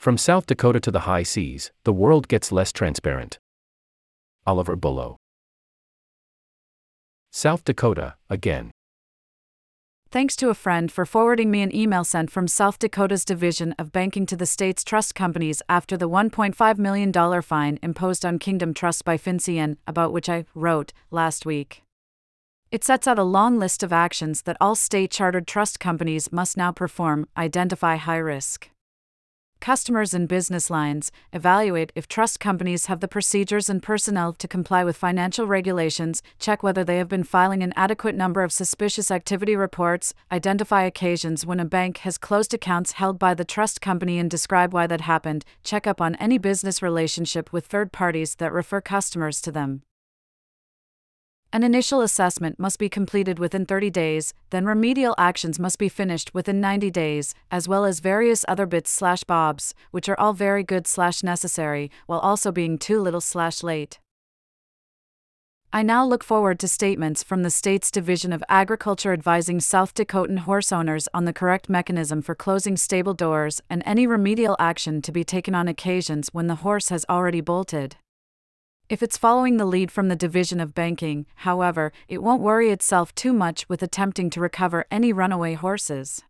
From South Dakota to the high seas, the world gets less transparent. Oliver Bullough. South Dakota, again. Thanks to a friend for forwarding me an email sent from South Dakota's Division of Banking to the state's trust companies after the $1.5 million fine imposed on Kingdom Trust by FinCEN, about which I wrote last week. It sets out a long list of actions that all state chartered trust companies must now perform, identify high risk customers and business lines, evaluate if trust companies have the procedures and personnel to comply with financial regulations, check whether they have been filing an adequate number of suspicious activity reports, identify occasions when a bank has closed accounts held by the trust company and describe why that happened, check up on any business relationship with third parties that refer customers to them. An initial assessment must be completed within 30 days, then remedial actions must be finished within 90 days, as well as various other bits slash bobs, which are all very good slash necessary, while also being too little slash late. I now look forward to statements from the state's Division of Agriculture advising South Dakotan horse owners on the correct mechanism for closing stable doors and any remedial action to be taken on occasions when the horse has already bolted. If it's following the lead from the Division of Banking, however, it won't worry itself too much with attempting to recover any runaway horses.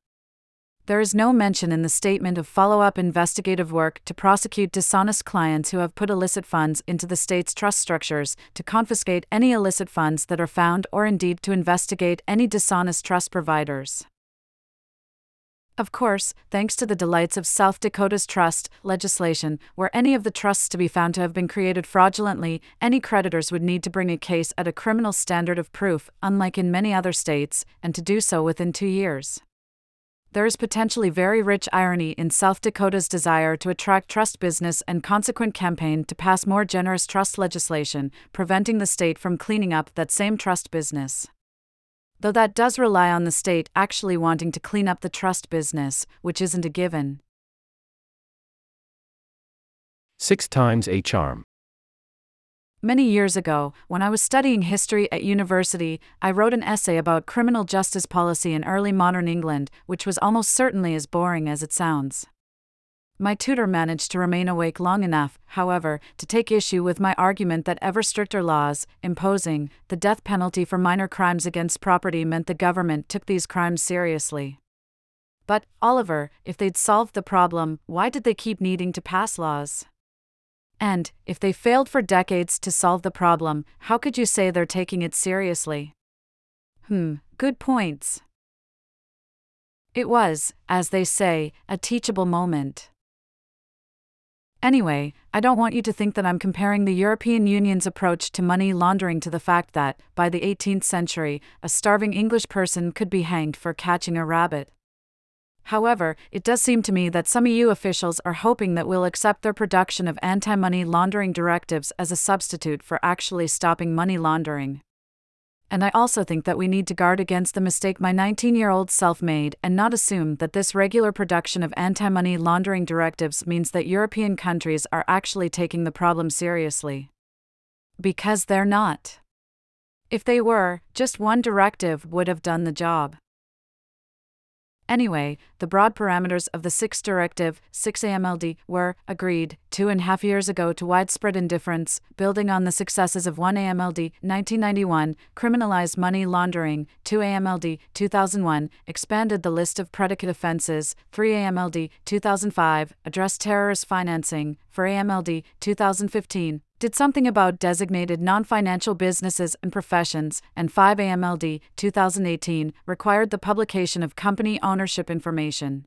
There is no mention in the statement of follow up investigative work to prosecute dishonest clients who have put illicit funds into the state's trust structures, to confiscate any illicit funds that are found, or indeed to investigate any dishonest trust providers. Of course, thanks to the delights of South Dakota's trust legislation, were any of the trusts to be found to have been created fraudulently, any creditors would need to bring a case at a criminal standard of proof, unlike in many other states, and to do so within two years. There is potentially very rich irony in South Dakota's desire to attract trust business and consequent campaign to pass more generous trust legislation, preventing the state from cleaning up that same trust business though that does rely on the state actually wanting to clean up the trust business, which isn't a given. Six times a charm. Many years ago, when I was studying history at university, I wrote an essay about criminal justice policy in early modern England, which was almost certainly as boring as it sounds. My tutor managed to remain awake long enough, however, to take issue with my argument that ever stricter laws, imposing the death penalty for minor crimes against property, meant the government took these crimes seriously. But, Oliver, if they'd solved the problem, why did they keep needing to pass laws? And, if they failed for decades to solve the problem, how could you say they're taking it seriously? Hmm, good points. It was, as they say, a teachable moment. Anyway, I don't want you to think that I'm comparing the European Union's approach to money laundering to the fact that, by the 18th century, a starving English person could be hanged for catching a rabbit. However, it does seem to me that some EU officials are hoping that we'll accept their production of anti money laundering directives as a substitute for actually stopping money laundering and I also think that we need to guard against the mistake my 19 year old self made and not assume that this regular production of anti money laundering directives means that European countries are actually taking the problem seriously. Because they're not. If they were, just one directive would have done the job. Anyway, the broad parameters of the 6th Directive, 6 AMLD, were agreed two and a half years ago to widespread indifference, building on the successes of 1 AMLD 1991, criminalized money laundering, 2 AMLD 2001, expanded the list of predicate offenses, 3 AMLD 2005, addressed terrorist financing, 4 AMLD 2015, did something about designated non financial businesses and professions, and 5 AMLD 2018 required the publication of company ownership information.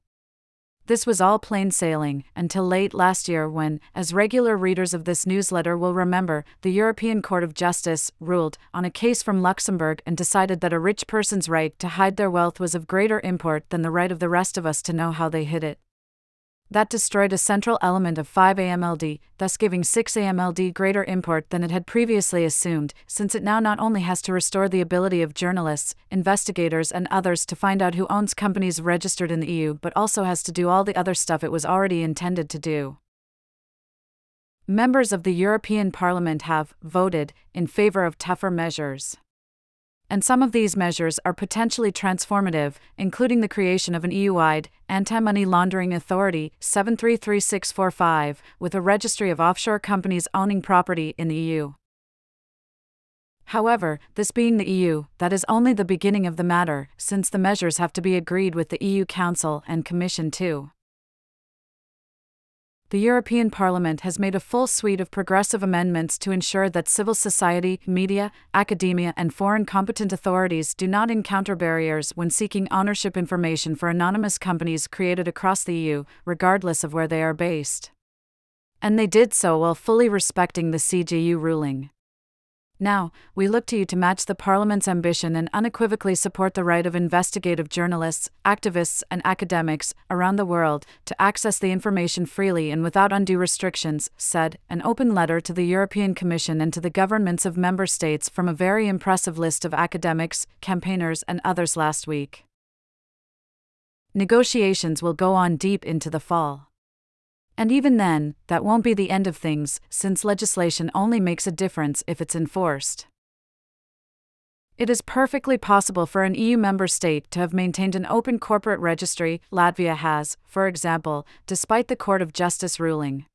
This was all plain sailing until late last year when, as regular readers of this newsletter will remember, the European Court of Justice ruled on a case from Luxembourg and decided that a rich person's right to hide their wealth was of greater import than the right of the rest of us to know how they hid it that destroyed a central element of 5 AMLD, thus giving 6 AMLD greater import than it had previously assumed, since it now not only has to restore the ability of journalists, investigators, and others to find out who owns companies registered in the EU, but also has to do all the other stuff it was already intended to do. Members of the European Parliament have voted in favor of tougher measures and some of these measures are potentially transformative, including the creation of an EU wide anti money laundering authority 733645 with a registry of offshore companies owning property in the EU. However, this being the EU, that is only the beginning of the matter, since the measures have to be agreed with the EU Council and Commission too the European Parliament has made a full suite of progressive amendments to ensure that civil society, media, academia, and foreign competent authorities do not encounter barriers when seeking ownership information for anonymous companies created across the EU, regardless of where they are based. And they did so while fully respecting the CJEU ruling. Now, we look to you to match the Parliament's ambition and unequivocally support the right of investigative journalists, activists, and academics around the world to access the information freely and without undue restrictions, said an open letter to the European Commission and to the governments of member states from a very impressive list of academics, campaigners, and others last week. Negotiations will go on deep into the fall. And even then, that won't be the end of things, since legislation only makes a difference if it's enforced. It is perfectly possible for an EU member state to have maintained an open corporate registry, Latvia has, for example, despite the Court of Justice ruling.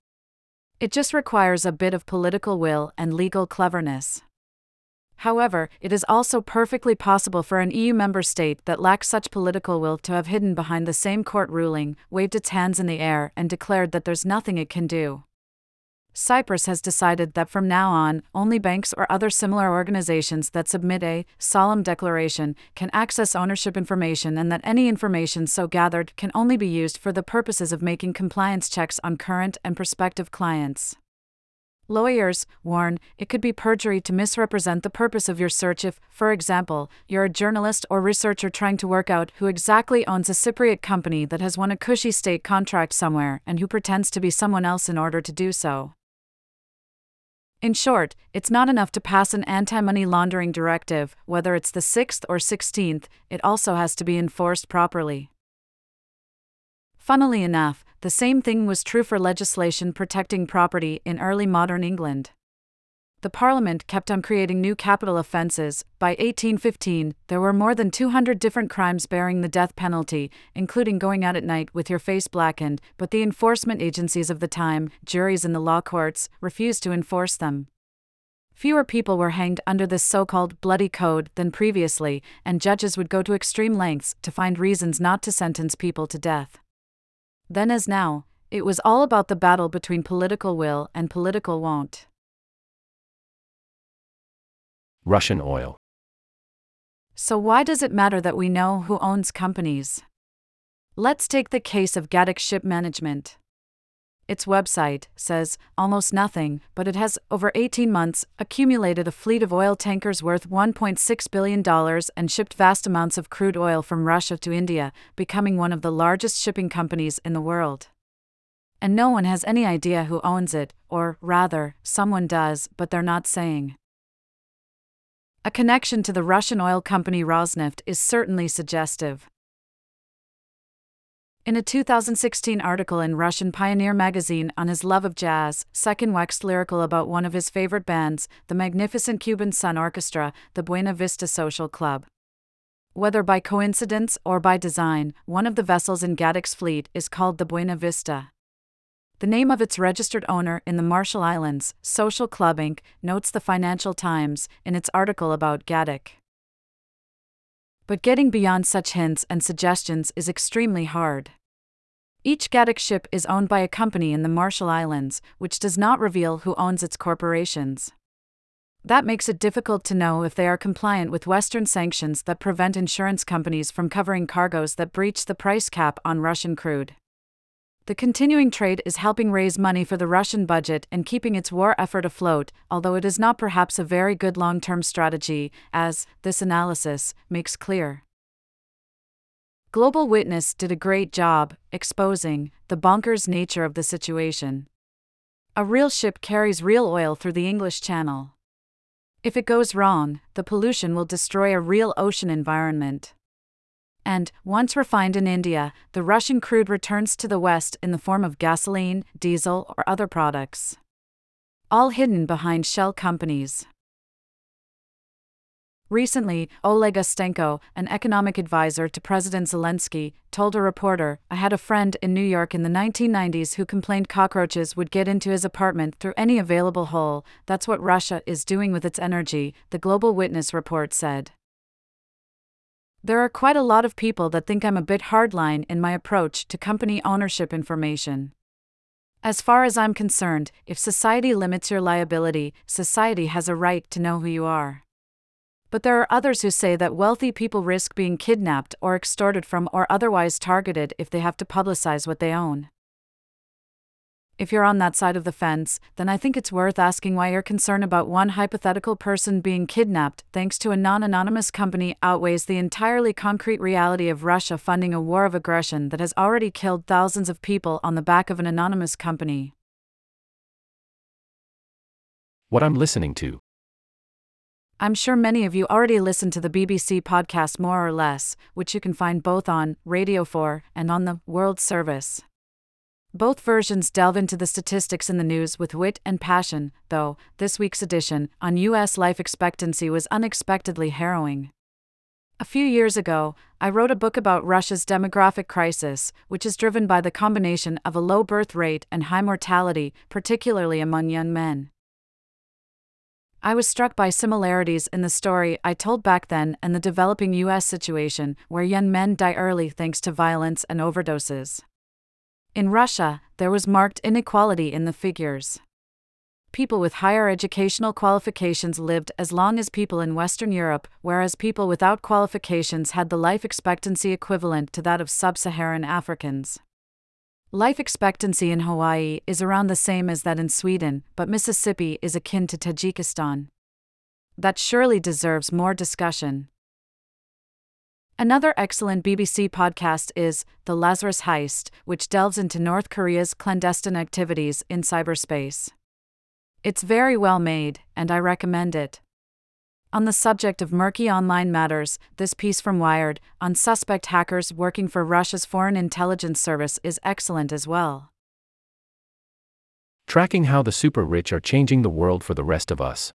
It just requires a bit of political will and legal cleverness. However, it is also perfectly possible for an EU member state that lacks such political will to have hidden behind the same court ruling, waved its hands in the air, and declared that there's nothing it can do. Cyprus has decided that from now on, only banks or other similar organizations that submit a solemn declaration can access ownership information and that any information so gathered can only be used for the purposes of making compliance checks on current and prospective clients. Lawyers warn it could be perjury to misrepresent the purpose of your search if, for example, you're a journalist or researcher trying to work out who exactly owns a Cypriot company that has won a cushy state contract somewhere and who pretends to be someone else in order to do so. In short, it's not enough to pass an anti money laundering directive, whether it's the 6th or 16th, it also has to be enforced properly. Funnily enough, the same thing was true for legislation protecting property in early modern England. The Parliament kept on creating new capital offences. By 1815, there were more than 200 different crimes bearing the death penalty, including going out at night with your face blackened, but the enforcement agencies of the time, juries in the law courts, refused to enforce them. Fewer people were hanged under this so called bloody code than previously, and judges would go to extreme lengths to find reasons not to sentence people to death. Then as now, it was all about the battle between political will and political won't. Russian oil. So, why does it matter that we know who owns companies? Let's take the case of Gatik Ship Management. Its website says almost nothing, but it has, over 18 months, accumulated a fleet of oil tankers worth $1.6 billion and shipped vast amounts of crude oil from Russia to India, becoming one of the largest shipping companies in the world. And no one has any idea who owns it, or, rather, someone does, but they're not saying. A connection to the Russian oil company Rosneft is certainly suggestive. In a 2016 article in Russian Pioneer magazine on his love of jazz, Sechin waxed lyrical about one of his favorite bands, the magnificent Cuban Sun Orchestra, the Buena Vista Social Club. Whether by coincidence or by design, one of the vessels in Gatik fleet is called the Buena Vista. The name of its registered owner in the Marshall Islands, Social Club Inc., notes the Financial Times in its article about Gatik. But getting beyond such hints and suggestions is extremely hard. Each Gatik ship is owned by a company in the Marshall Islands, which does not reveal who owns its corporations. That makes it difficult to know if they are compliant with Western sanctions that prevent insurance companies from covering cargoes that breach the price cap on Russian crude. The continuing trade is helping raise money for the Russian budget and keeping its war effort afloat, although it is not perhaps a very good long term strategy, as, this analysis makes clear. Global Witness did a great job exposing the bonkers nature of the situation. A real ship carries real oil through the English Channel. If it goes wrong, the pollution will destroy a real ocean environment. And, once refined in India, the Russian crude returns to the West in the form of gasoline, diesel, or other products. All hidden behind shell companies. Recently, Oleg Ustenko, an economic advisor to President Zelensky, told a reporter, I had a friend in New York in the 1990s who complained cockroaches would get into his apartment through any available hole. That's what Russia is doing with its energy, the Global Witness report said. There are quite a lot of people that think I'm a bit hardline in my approach to company ownership information. As far as I'm concerned, if society limits your liability, society has a right to know who you are. But there are others who say that wealthy people risk being kidnapped or extorted from or otherwise targeted if they have to publicize what they own. If you're on that side of the fence, then I think it's worth asking why your concern about one hypothetical person being kidnapped thanks to a non anonymous company outweighs the entirely concrete reality of Russia funding a war of aggression that has already killed thousands of people on the back of an anonymous company. What I'm listening to. I'm sure many of you already listen to the BBC podcast More or Less, which you can find both on Radio 4 and on the World Service. Both versions delve into the statistics in the news with wit and passion, though, this week's edition, on U.S. life expectancy, was unexpectedly harrowing. A few years ago, I wrote a book about Russia's demographic crisis, which is driven by the combination of a low birth rate and high mortality, particularly among young men. I was struck by similarities in the story I told back then and the developing U.S. situation, where young men die early thanks to violence and overdoses. In Russia, there was marked inequality in the figures. People with higher educational qualifications lived as long as people in Western Europe, whereas people without qualifications had the life expectancy equivalent to that of sub Saharan Africans. Life expectancy in Hawaii is around the same as that in Sweden, but Mississippi is akin to Tajikistan. That surely deserves more discussion. Another excellent BBC podcast is The Lazarus Heist, which delves into North Korea's clandestine activities in cyberspace. It's very well made, and I recommend it. On the subject of murky online matters, this piece from Wired, on suspect hackers working for Russia's Foreign Intelligence Service, is excellent as well. Tracking how the super rich are changing the world for the rest of us.